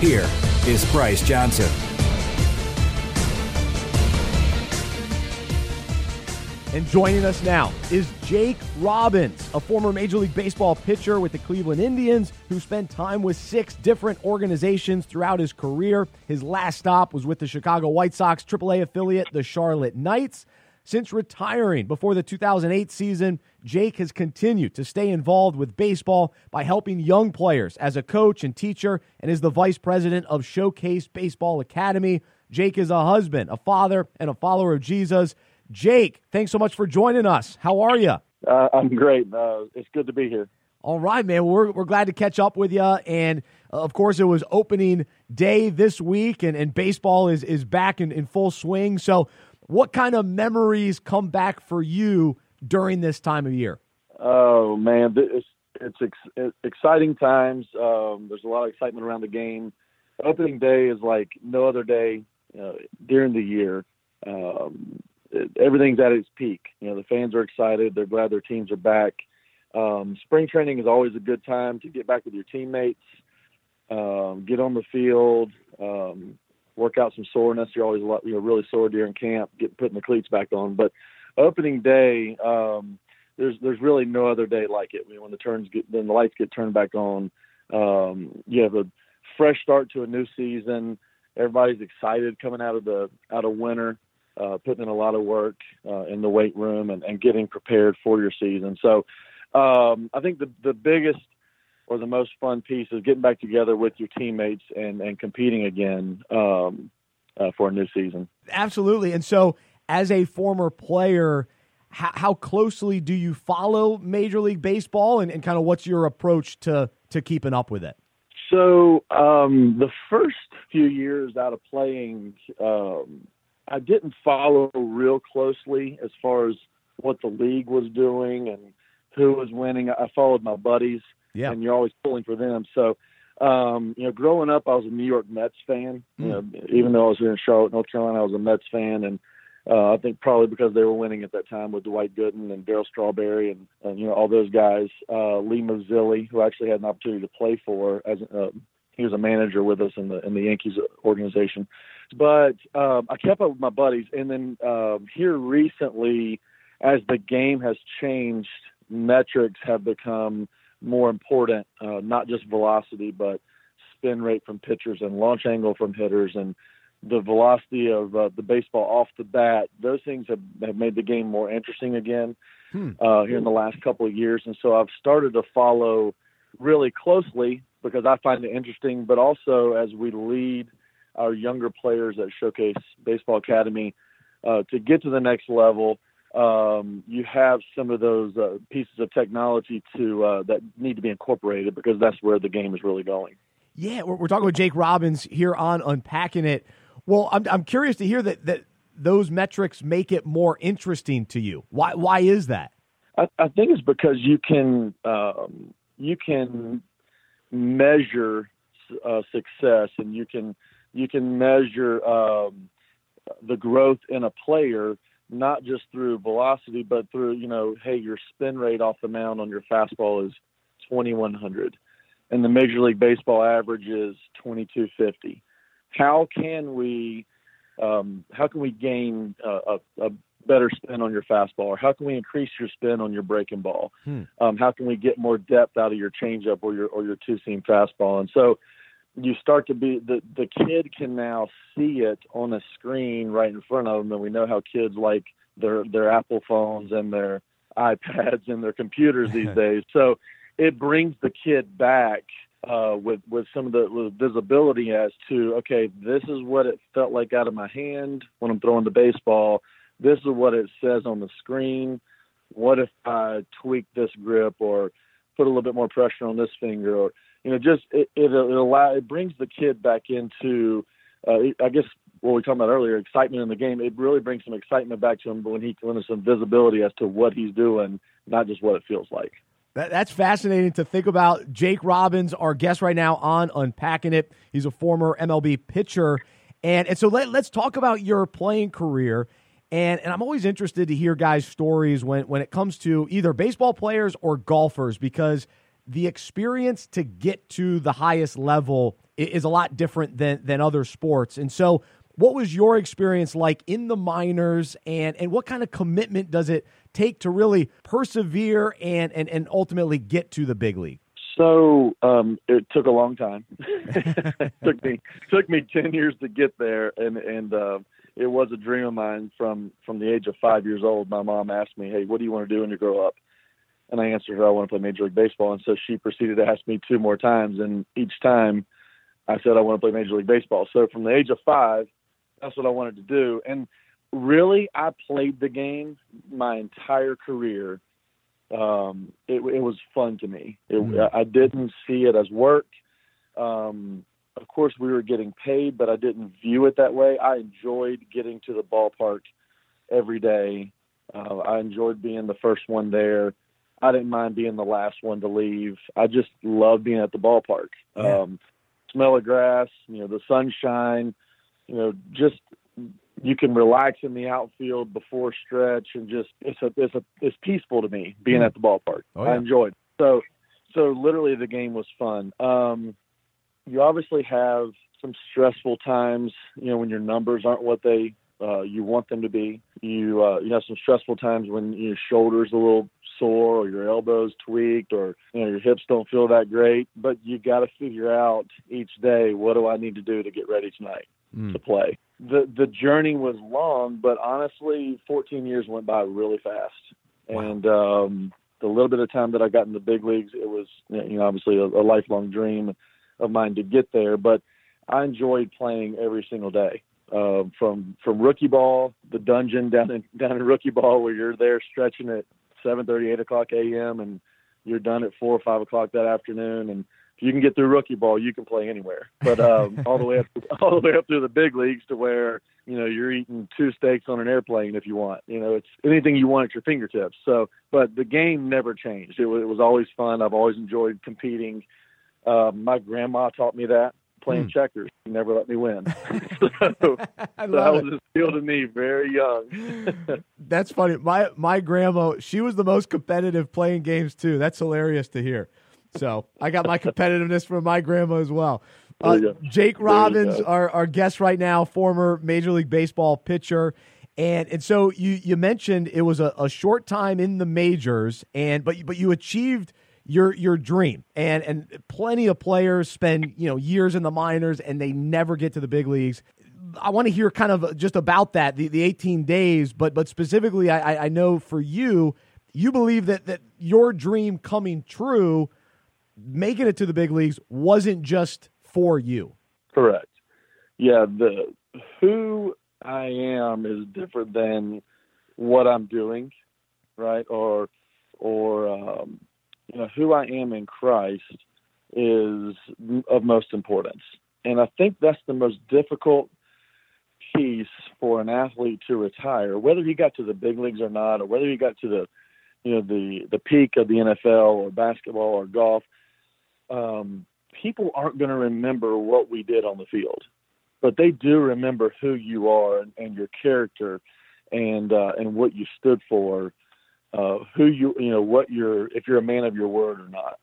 Here is Bryce Johnson. And joining us now is Jake Robbins, a former Major League Baseball pitcher with the Cleveland Indians who spent time with six different organizations throughout his career. His last stop was with the Chicago White Sox AAA affiliate, the Charlotte Knights. Since retiring before the 2008 season, Jake has continued to stay involved with baseball by helping young players as a coach and teacher and is the vice president of Showcase Baseball Academy. Jake is a husband, a father, and a follower of Jesus. Jake, thanks so much for joining us. How are you? Uh, I'm great. Uh, it's good to be here. All right, man. We're, we're glad to catch up with you. And uh, of course, it was opening day this week, and, and baseball is, is back in, in full swing. So, what kind of memories come back for you during this time of year? Oh man, it's it's ex- exciting times. Um, there's a lot of excitement around the game. Opening day is like no other day uh, during the year. Um, it, everything's at its peak. You know, the fans are excited. They're glad their teams are back. Um, spring training is always a good time to get back with your teammates, um, get on the field, um, work out some soreness. You're always you know really sore during camp, get putting the cleats back on. But opening day, um, there's there's really no other day like it. when the turns get then the lights get turned back on. Um, you have a fresh start to a new season. Everybody's excited coming out of the out of winter, uh, putting in a lot of work uh, in the weight room and, and getting prepared for your season. So um, I think the the biggest or the most fun piece is getting back together with your teammates and, and competing again um, uh, for a new season. Absolutely. And so, as a former player, how, how closely do you follow Major League Baseball and, and kind of what's your approach to, to keeping up with it? So, um, the first few years out of playing, um, I didn't follow real closely as far as what the league was doing and who was winning. I followed my buddies yeah. and you're always pulling for them. So, um, you know, growing up, I was a New York Mets fan. Mm. You know, even though I was here in Charlotte, North Carolina, I was a Mets fan, and uh, I think probably because they were winning at that time with Dwight Gooden and Darryl Strawberry and, and you know all those guys. Uh, Lee Mazzilli, who I actually had an opportunity to play for as uh, he was a manager with us in the in the Yankees organization. But um, I kept up with my buddies, and then um, here recently, as the game has changed, metrics have become more important, uh, not just velocity, but spin rate from pitchers and launch angle from hitters and the velocity of uh, the baseball off the bat. Those things have, have made the game more interesting again hmm. uh, here in the last couple of years. And so I've started to follow really closely because I find it interesting, but also as we lead our younger players at Showcase Baseball Academy uh, to get to the next level um, you have some of those uh, pieces of technology to uh, that need to be incorporated because that's where the game is really going. Yeah, we're, we're talking with Jake Robbins here on Unpacking It. Well, I'm, I'm curious to hear that, that those metrics make it more interesting to you. Why why is that? I, I think it's because you can um, you can measure uh, success and you can you can measure um, the growth in a player not just through velocity, but through, you know, hey, your spin rate off the mound on your fastball is 2100 and the Major League Baseball average is 2250. How can we um, how can we gain a, a, better spin on your fastball, or how can we increase your spin on your breaking ball? Hmm. Um, how can we get more depth out of your changeup or your or your two seam fastball? And so you start to be the the kid can now see it on a screen right in front of them, and we know how kids like their their Apple phones and their iPads and their computers these days. So it brings the kid back uh, with with some of the with visibility as to okay, this is what it felt like out of my hand when I'm throwing the baseball. This is what it says on the screen. What if I tweak this grip or put a little bit more pressure on this finger or you know, just it it, it allow it brings the kid back into, uh, I guess what we talked about earlier, excitement in the game. It really brings some excitement back to him when he when there's some visibility as to what he's doing, not just what it feels like. That, that's fascinating to think about. Jake Robbins, our guest right now on Unpacking It. He's a former MLB pitcher. And, and so let, let's talk about your playing career. And, and I'm always interested to hear guys' stories when, when it comes to either baseball players or golfers because the experience to get to the highest level is a lot different than, than other sports. And so, what was your experience like in the minors, and, and what kind of commitment does it take to really persevere and, and, and ultimately get to the big league? So um, it took a long time. took me took me ten years to get there, and and uh, it was a dream of mine from from the age of five years old. My mom asked me, "Hey, what do you want to do when you grow up?" And I answered her, "I want to play Major League Baseball." And so she proceeded to ask me two more times, and each time I said I want to play Major League Baseball. So from the age of five, that's what I wanted to do. And really, I played the game my entire career. Um, it, it was fun to me. It, mm. I didn't see it as work. Um, of course, we were getting paid, but I didn't view it that way. I enjoyed getting to the ballpark every day. Uh, I enjoyed being the first one there. I didn't mind being the last one to leave. I just love being at the ballpark. Yeah. Um, smell of grass, you know, the sunshine, you know, just you can relax in the outfield before stretch and just it's a it's a it's peaceful to me being mm. at the ballpark. Oh, yeah. I enjoyed. So so literally the game was fun. Um, you obviously have some stressful times, you know, when your numbers aren't what they uh, you want them to be. You uh, you have some stressful times when your shoulders a little sore or your elbows tweaked or you know your hips don't feel that great. But you got to figure out each day what do I need to do to get ready tonight mm. to play the the journey was long, but honestly, 14 years went by really fast. Wow. And um, the little bit of time that I got in the big leagues, it was you know obviously a, a lifelong dream of mine to get there. But I enjoyed playing every single day. Uh, from from rookie ball, the dungeon down in down in rookie ball, where you're there stretching at 7:30, 8 o'clock a.m. and you're done at four or five o'clock that afternoon, and if you can get through rookie ball, you can play anywhere. But um, all the way up, all the way up through the big leagues to where you know you're eating two steaks on an airplane if you want. You know, it's anything you want at your fingertips. So, but the game never changed. It was, it was always fun. I've always enjoyed competing. Uh, my grandma taught me that playing hmm. checkers. He never let me win. so, so that was instilled in me very young. That's funny. My my grandma, she was the most competitive playing games too. That's hilarious to hear. So I got my competitiveness from my grandma as well. Uh, Jake Robbins, our, our guest right now, former Major League Baseball pitcher. And and so you you mentioned it was a, a short time in the majors, and but but you achieved your your dream. And and plenty of players spend you know years in the minors and they never get to the big leagues. I want to hear kind of just about that the, the 18 days, but but specifically, I, I know for you, you believe that that your dream coming true making it to the big leagues wasn't just for you. Correct. Yeah, the who I am is different than what I'm doing, right? Or or um, you know who I am in Christ is of most importance, and I think that's the most difficult piece for an athlete to retire, whether he got to the big leagues or not, or whether he got to the you know the the peak of the NFL or basketball or golf um, people aren't going to remember what we did on the field, but they do remember who you are and, and your character and uh, and what you stood for, uh, who you you know what you're if you're a man of your word or not.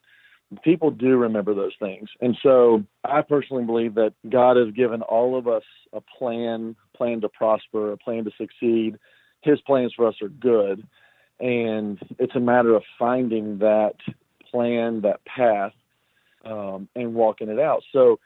People do remember those things, and so I personally believe that God has given all of us a plan, plan to prosper, a plan to succeed. His plans for us are good, and it's a matter of finding that plan, that path, um, and walking it out. So,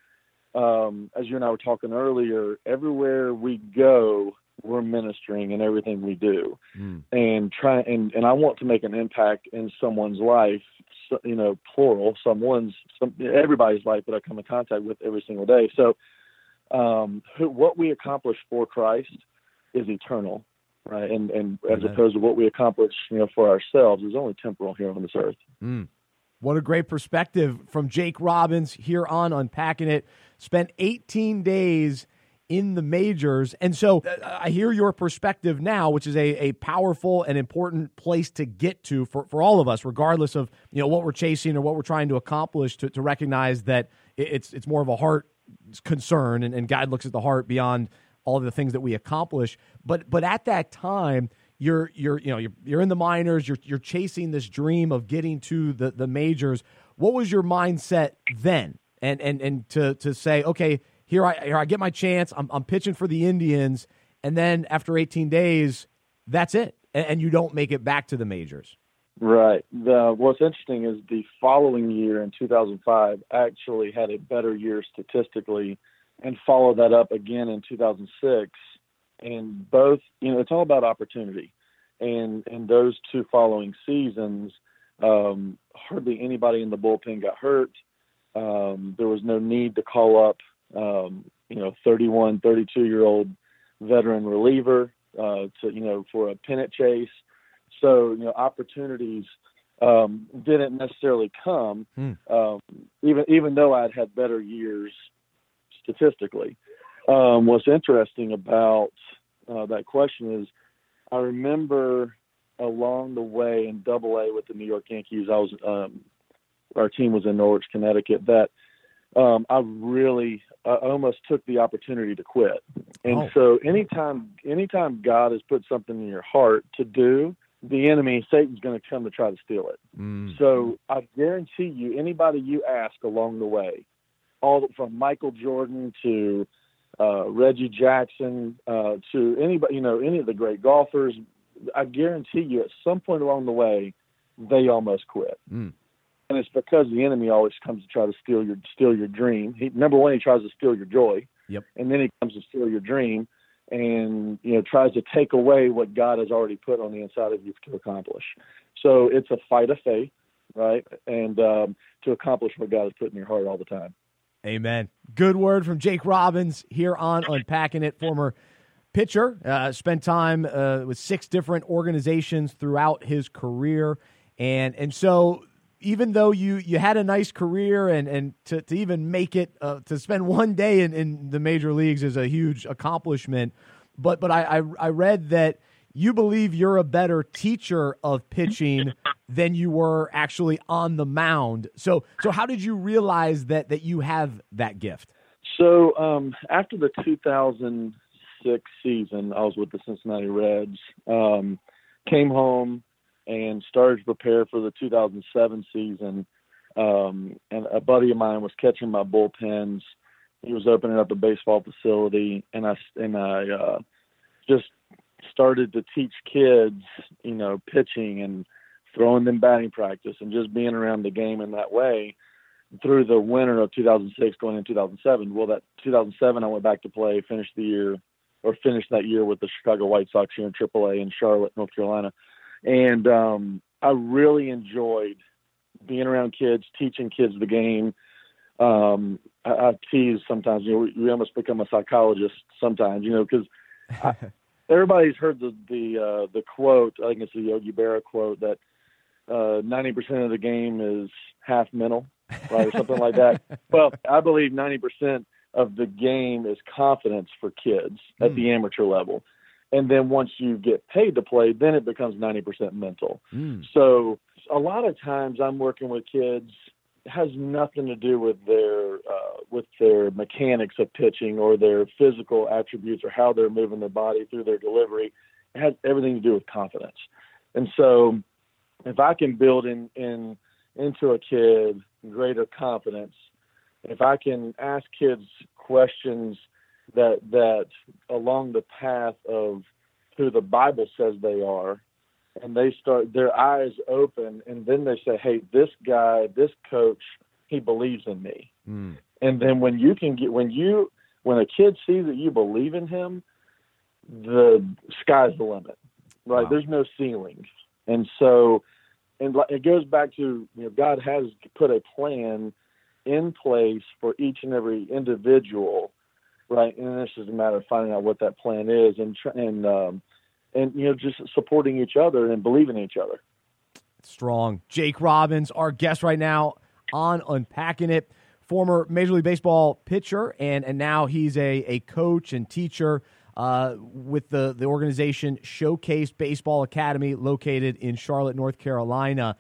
um, as you and I were talking earlier, everywhere we go, we're ministering in everything we do, mm. and try and and I want to make an impact in someone's life. So, you know, plural, someone's, some, everybody's life that I come in contact with every single day. So, um, who, what we accomplish for Christ is eternal, right? And and as opposed to what we accomplish, you know, for ourselves is only temporal here on this earth. Mm. What a great perspective from Jake Robbins here on Unpacking It. Spent 18 days in the majors. And so uh, I hear your perspective now, which is a, a powerful and important place to get to for, for all of us, regardless of you know what we're chasing or what we're trying to accomplish, to, to recognize that it's it's more of a heart concern and, and God looks at the heart beyond all of the things that we accomplish. But but at that time, you're you're you know you're, you're in the minors, you're you're chasing this dream of getting to the, the majors. What was your mindset then? And and and to to say, okay, here I here I get my chance. I'm I'm pitching for the Indians, and then after 18 days, that's it, and, and you don't make it back to the majors. Right. The, what's interesting is the following year in 2005 actually had a better year statistically, and followed that up again in 2006. And both, you know, it's all about opportunity. And in those two following seasons, um, hardly anybody in the bullpen got hurt. Um, there was no need to call up um, you know, 31, 32 year old veteran reliever uh, to, you know, for a pennant chase. So, you know, opportunities um, didn't necessarily come, hmm. um, even even though I'd had better years statistically. Um, what's interesting about uh, that question is, I remember along the way in Double A with the New York Yankees, I was um, our team was in Norwich, Connecticut. That um, I really I almost took the opportunity to quit. And oh. so anytime anytime God has put something in your heart to do, the enemy Satan's going to come to try to steal it. Mm. So I guarantee you, anybody you ask along the way, all from Michael Jordan to uh, Reggie Jackson uh, to anybody, you know, any of the great golfers, I guarantee you, at some point along the way, they almost quit. Mm and it's because the enemy always comes to try to steal your steal your dream. He, number one, he tries to steal your joy. Yep. And then he comes to steal your dream, and you know tries to take away what God has already put on the inside of you to accomplish. So it's a fight of faith, right? And um, to accomplish what God has put in your heart all the time. Amen. Good word from Jake Robbins here on Unpacking It, former pitcher. Uh, spent time uh, with six different organizations throughout his career. And and so even though you you had a nice career and and to, to even make it uh, to spend one day in, in the major leagues is a huge accomplishment. But but I, I, I read that you believe you're a better teacher of pitching than you were actually on the mound. So so how did you realize that that you have that gift? So um, after the 2006 season I was with the Cincinnati Reds um, came home and started to prepare for the 2007 season. Um, and a buddy of mine was catching my bullpens. He was opening up a baseball facility, and I and I uh, just started to teach kids, you know, pitching and throwing them batting practice, and just being around the game in that way through the winter of 2006 going into 2007. Well, that 2007 I went back to play, finished the year or finished that year with the Chicago White Sox here in AAA in Charlotte, North Carolina and um, I really enjoyed being around kids, teaching kids the game. Um, I, I tease sometimes, you know, we, we almost become a psychologist sometimes, you know, because everybody's heard the the uh, the quote. I think it's the Yogi Berra quote that uh, ninety uh, percent of the game is half mental, right, or something like that. Well, I believe ninety percent of the game is confidence for kids at mm. the amateur level and then once you get paid to play, then it becomes 90% mental. Mm. So a lot of times I'm working with kids it has nothing to do with their uh, with their mechanics of pitching or their physical attributes or how they're moving their body through their delivery. It has everything to do with confidence. And so if I can build in, in into a kid greater confidence, if I can ask kids questions that that along the path of who the Bible says they are, and they start their eyes open, and then they say, "Hey, this guy, this coach, he believes in me." Mm. And then when you can get when you when a kid sees that you believe in him, the sky's the limit, right? Wow. There's no ceiling, and so and it goes back to you know God has put a plan in place for each and every individual right? And this is a matter of finding out what that plan is and and um, and you know just supporting each other and believing in each other. Strong. Jake Robbins, our guest right now on Unpacking It, former Major League Baseball pitcher, and, and now he's a, a coach and teacher uh, with the, the organization Showcase Baseball Academy located in Charlotte, North Carolina.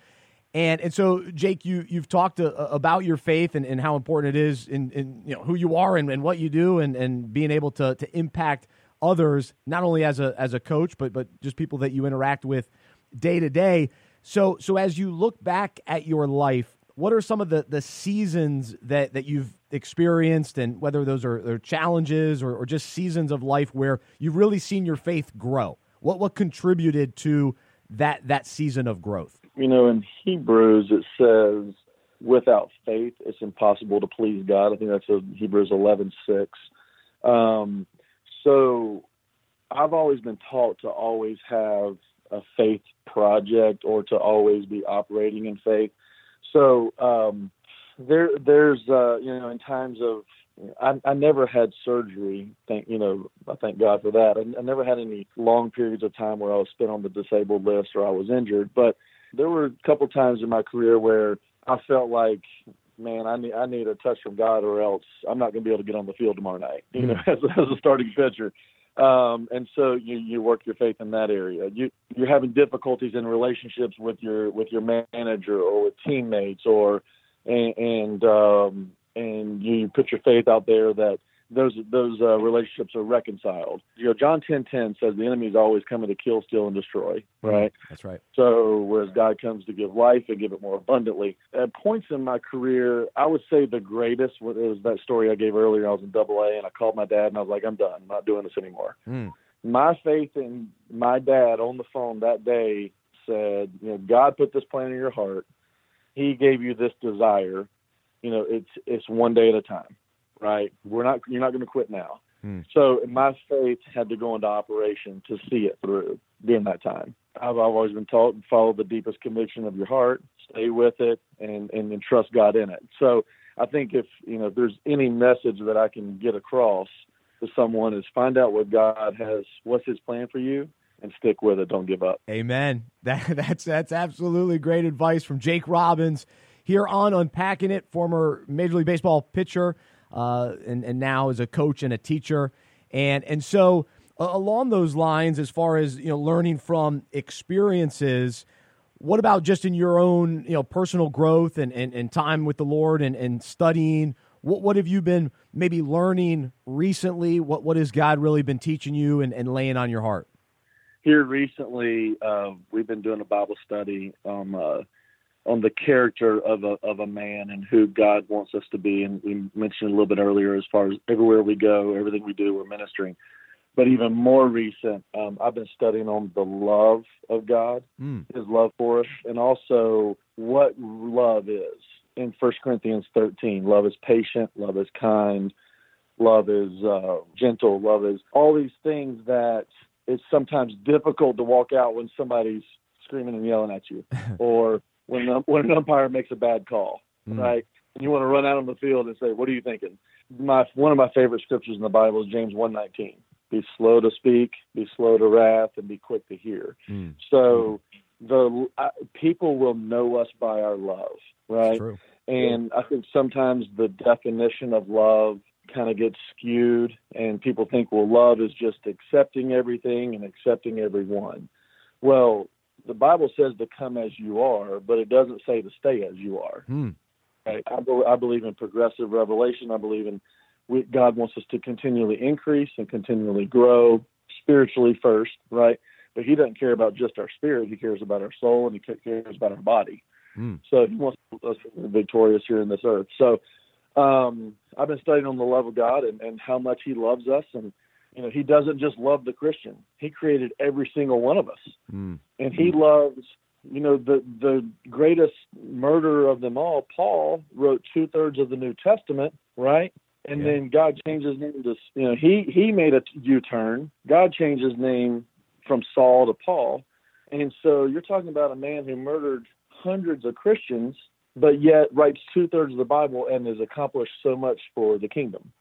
And and so Jake, you you've talked uh, about your faith and, and how important it is in, in you know who you are and, and what you do and, and being able to to impact others not only as a as a coach but but just people that you interact with day to day. So so as you look back at your life, what are some of the, the seasons that, that you've experienced and whether those are, are challenges or, or just seasons of life where you've really seen your faith grow? What what contributed to that that season of growth? You know, in Hebrews it says without faith it's impossible to please God. I think that's a Hebrews eleven six. Um, so I've always been taught to always have a faith project or to always be operating in faith. So um, there, there's uh, you know, in times of I, I never had surgery. Thank you know, I thank God for that. I, I never had any long periods of time where I was spent on the disabled list or I was injured. But there were a couple times in my career where I felt like, man, I need I need a touch from God, or else I'm not going to be able to get on the field tomorrow night. You know, as, as a starting pitcher. Um, and so you, you work your faith in that area. You, you're having difficulties in relationships with your with your manager or with teammates, or and and, um, and you put your faith out there that those those uh, relationships are reconciled. You know, John ten ten says the enemy is always coming to kill, steal, and destroy. Mm-hmm. Right. That's right. So whereas God comes to give life and give it more abundantly. At points in my career, I would say the greatest was that story I gave earlier. I was in Double A and I called my dad and I was like, I'm done. I'm not doing this anymore. Mm. My faith in my dad on the phone that day said, you know, God put this plan in your heart. He gave you this desire. You know, it's it's one day at a time right? We're not you're not going to quit now. Hmm. So my faith had to go into operation to see it through during that time. I've, I've always been taught follow the deepest conviction of your heart, stay with it, and, and and trust God in it. So I think if you know if there's any message that I can get across to someone is find out what God has, what's His plan for you, and stick with it. Don't give up. Amen. That, that's that's absolutely great advice from Jake Robbins here on Unpacking It, former Major League Baseball pitcher uh, and, and now as a coach and a teacher. And, and so, uh, along those lines, as far as you know, learning from experiences, what about just in your own you know personal growth and, and, and time with the Lord and, and studying? What what have you been maybe learning recently? What what has God really been teaching you and, and laying on your heart? Here recently, uh, we've been doing a Bible study on uh, on the character of a of a man and who God wants us to be. And we mentioned a little bit earlier, as far as everywhere we go, everything we do, we're ministering. But even more recent, um, I've been studying on the love of God, mm. His love for us, and also what love is. In First Corinthians 13, love is patient, love is kind, love is uh, gentle, love is all these things that it's sometimes difficult to walk out when somebody's screaming and yelling at you, or when when an umpire makes a bad call, mm. right? And you want to run out on the field and say, "What are you thinking?" My one of my favorite scriptures in the Bible is James one nineteen. Be slow to speak, be slow to wrath, and be quick to hear. Mm. So the uh, people will know us by our love, right? And I think sometimes the definition of love kind of gets skewed, and people think, well, love is just accepting everything and accepting everyone. Well, the Bible says to come as you are, but it doesn't say to stay as you are. Hmm. Right? I, be, I believe in progressive revelation. I believe in we, God wants us to continually increase and continually grow spiritually first, right? But He doesn't care about just our spirit. He cares about our soul and He cares about our body. Hmm. So He wants us victorious here in this earth. So um, I've been studying on the love of God and, and how much He loves us and you know, he doesn't just love the Christian. He created every single one of us. Mm. And he loves, you know, the the greatest murderer of them all, Paul, wrote two thirds of the New Testament, right? And yeah. then God changed his name to you know, he he made a U turn. God changed his name from Saul to Paul. And so you're talking about a man who murdered hundreds of Christians, but yet writes two thirds of the Bible and has accomplished so much for the kingdom.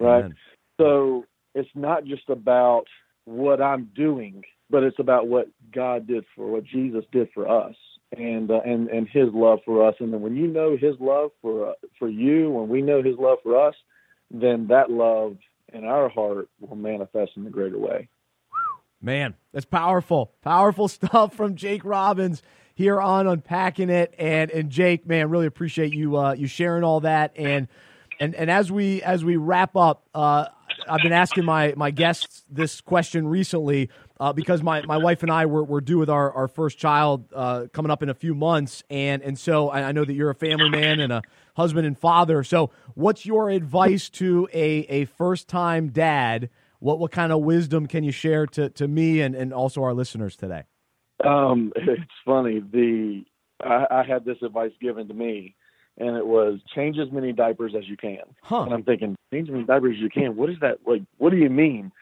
Right? Amen. So it's not just about what I'm doing, but it's about what God did for what Jesus did for us. and uh, and and His love for us. And then when you know His love for uh, for you, when we know His love for us, then that love in our heart will manifest in a greater way. Man, that's powerful, powerful stuff from Jake Robbins here on unpacking it. And and Jake, man, really appreciate you uh, you sharing all that. And and and as we as we wrap up, uh, I've been asking my my guests this question recently uh, because my, my wife and I were, were due with our, our first child uh, coming up in a few months, and and so I, I know that you're a family man and a husband and father. So, what's your advice to a a first time dad? What what kind of wisdom can you share to, to me and, and also our listeners today? Um, it's funny. The I, I had this advice given to me, and it was change as many diapers as you can. Huh. And I'm thinking, change as many diapers as you can. What is that like? What do you mean?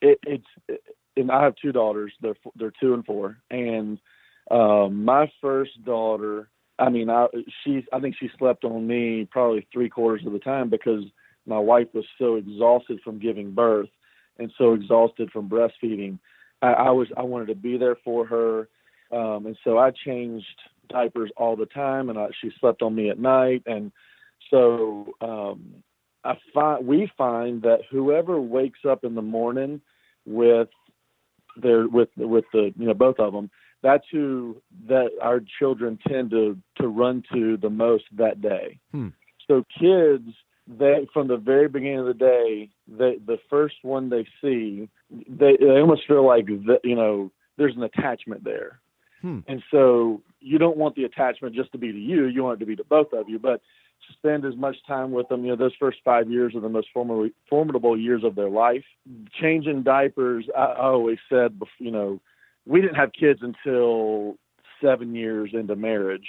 It, it's it, and I have two daughters. They're they're two and four. And um, my first daughter, I mean, I she's I think she slept on me probably three quarters of the time because my wife was so exhausted from giving birth and so exhausted from breastfeeding. I, I was I wanted to be there for her, um, and so I changed diapers all the time, and I, she slept on me at night, and so um, I find we find that whoever wakes up in the morning with their with with the you know both of them, that's who that our children tend to to run to the most that day. Hmm. So kids they from the very beginning of the day, they, the first one they see, they they almost feel like the, you know there's an attachment there, Hmm. and so you don't want the attachment just to be to you. You want it to be to both of you, but spend as much time with them. You know, those first five years are the most formidable, formidable years of their life. Changing diapers, I, always said, you know, we didn't have kids until seven years into marriage.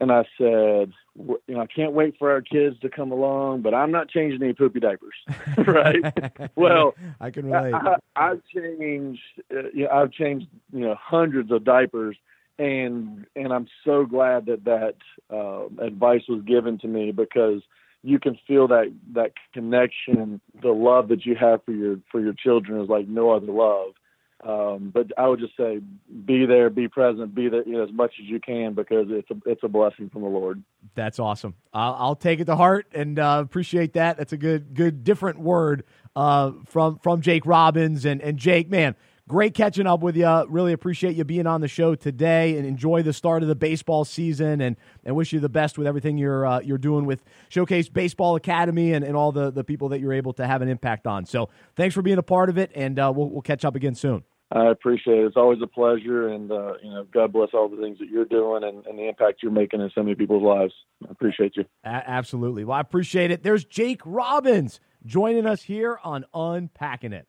And I said, you know, I can't wait for our kids to come along, but I'm not changing any poopy diapers, right? well, I can relate. I, I've changed, uh, you know, I've changed, you know, hundreds of diapers, and and I'm so glad that that um, advice was given to me because you can feel that that connection, the love that you have for your for your children is like no other love. Um, but I would just say, be there, be present, be there you know, as much as you can because it's a it's a blessing from the Lord. That's awesome. I'll, I'll take it to heart and uh, appreciate that. That's a good, good, different word uh, from from Jake Robbins and and Jake. Man, great catching up with you. Really appreciate you being on the show today and enjoy the start of the baseball season and and wish you the best with everything you're uh, you're doing with Showcase Baseball Academy and, and all the the people that you're able to have an impact on. So thanks for being a part of it, and uh, we'll we'll catch up again soon. I appreciate it. It's always a pleasure, and uh, you know, God bless all the things that you're doing and, and the impact you're making in so many people's lives. I appreciate you. A- absolutely. Well, I appreciate it. There's Jake Robbins joining us here on Unpacking It.